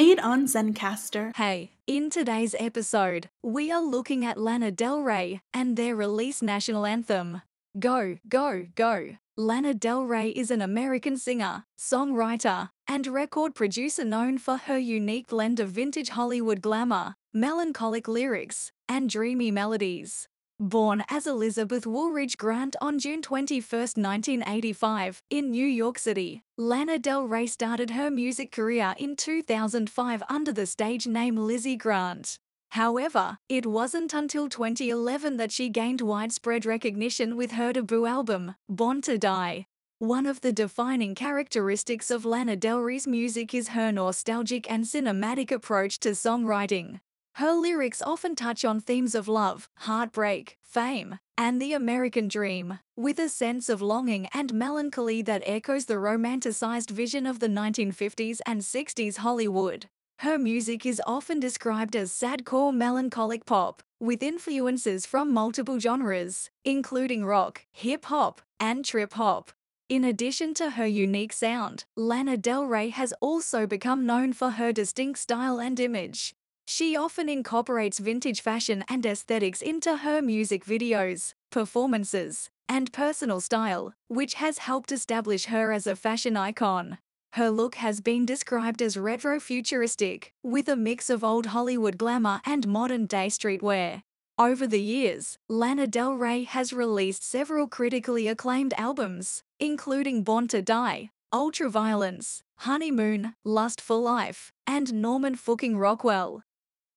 Made on Zencastr. Hey, in today's episode, we are looking at Lana Del Rey and their release national anthem. Go, go, go. Lana Del Rey is an American singer, songwriter, and record producer known for her unique blend of vintage Hollywood glamour, melancholic lyrics, and dreamy melodies. Born as Elizabeth Woolridge Grant on June 21, 1985, in New York City, Lana Del Rey started her music career in 2005 under the stage name Lizzie Grant. However, it wasn't until 2011 that she gained widespread recognition with her debut album, Born to Die. One of the defining characteristics of Lana Del Rey's music is her nostalgic and cinematic approach to songwriting. Her lyrics often touch on themes of love, heartbreak, fame, and the American dream, with a sense of longing and melancholy that echoes the romanticized vision of the 1950s and 60s Hollywood. Her music is often described as sadcore melancholic pop, with influences from multiple genres, including rock, hip hop, and trip hop. In addition to her unique sound, Lana Del Rey has also become known for her distinct style and image. She often incorporates vintage fashion and aesthetics into her music videos, performances, and personal style, which has helped establish her as a fashion icon. Her look has been described as retro futuristic, with a mix of old Hollywood glamour and modern day streetwear. Over the years, Lana Del Rey has released several critically acclaimed albums, including Born to Die, Ultraviolence, Honeymoon, Lust for Life, and Norman Fucking Rockwell.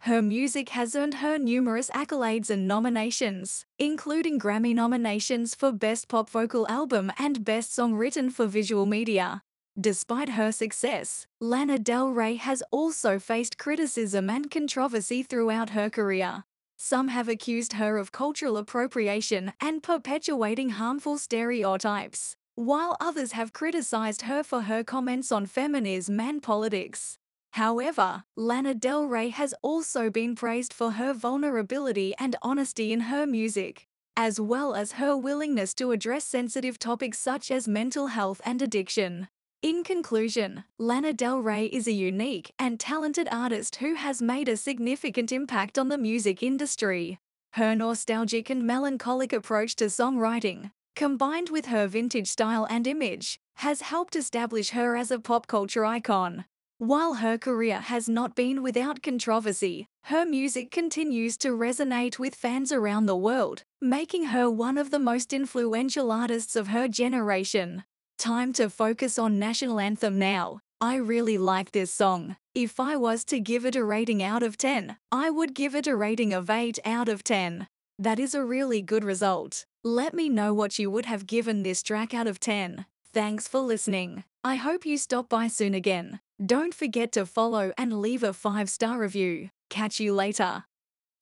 Her music has earned her numerous accolades and nominations, including Grammy nominations for Best Pop Vocal Album and Best Song Written for Visual Media. Despite her success, Lana Del Rey has also faced criticism and controversy throughout her career. Some have accused her of cultural appropriation and perpetuating harmful stereotypes, while others have criticized her for her comments on feminism and politics. However, Lana Del Rey has also been praised for her vulnerability and honesty in her music, as well as her willingness to address sensitive topics such as mental health and addiction. In conclusion, Lana Del Rey is a unique and talented artist who has made a significant impact on the music industry. Her nostalgic and melancholic approach to songwriting, combined with her vintage style and image, has helped establish her as a pop culture icon. While her career has not been without controversy, her music continues to resonate with fans around the world, making her one of the most influential artists of her generation. Time to focus on National Anthem now. I really like this song. If I was to give it a rating out of 10, I would give it a rating of 8 out of 10. That is a really good result. Let me know what you would have given this track out of 10. Thanks for listening. I hope you stop by soon again. Don't forget to follow and leave a 5 star review. Catch you later.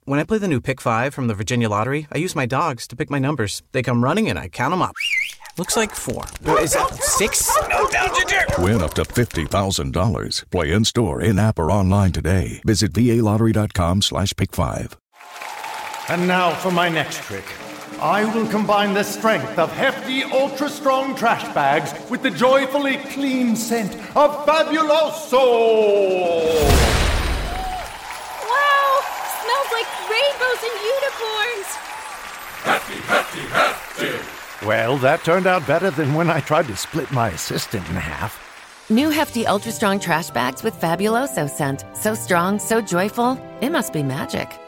When I play the new Pick 5 from the Virginia Lottery, I use my dogs to pick my numbers. They come running and I count them up. Looks like four. Is that six? Win up to $50,000. Play in store, in app, or online today. Visit VALottery.com slash pick five. And now for my next trick. I will combine the strength of hefty, ultra strong trash bags with the joyfully clean scent of Fabuloso! Wow! Smells like rainbows and unicorns! Hefty, hefty, hefty! Well, that turned out better than when I tried to split my assistant in half. New hefty, ultra strong trash bags with Fabuloso scent. So strong, so joyful, it must be magic.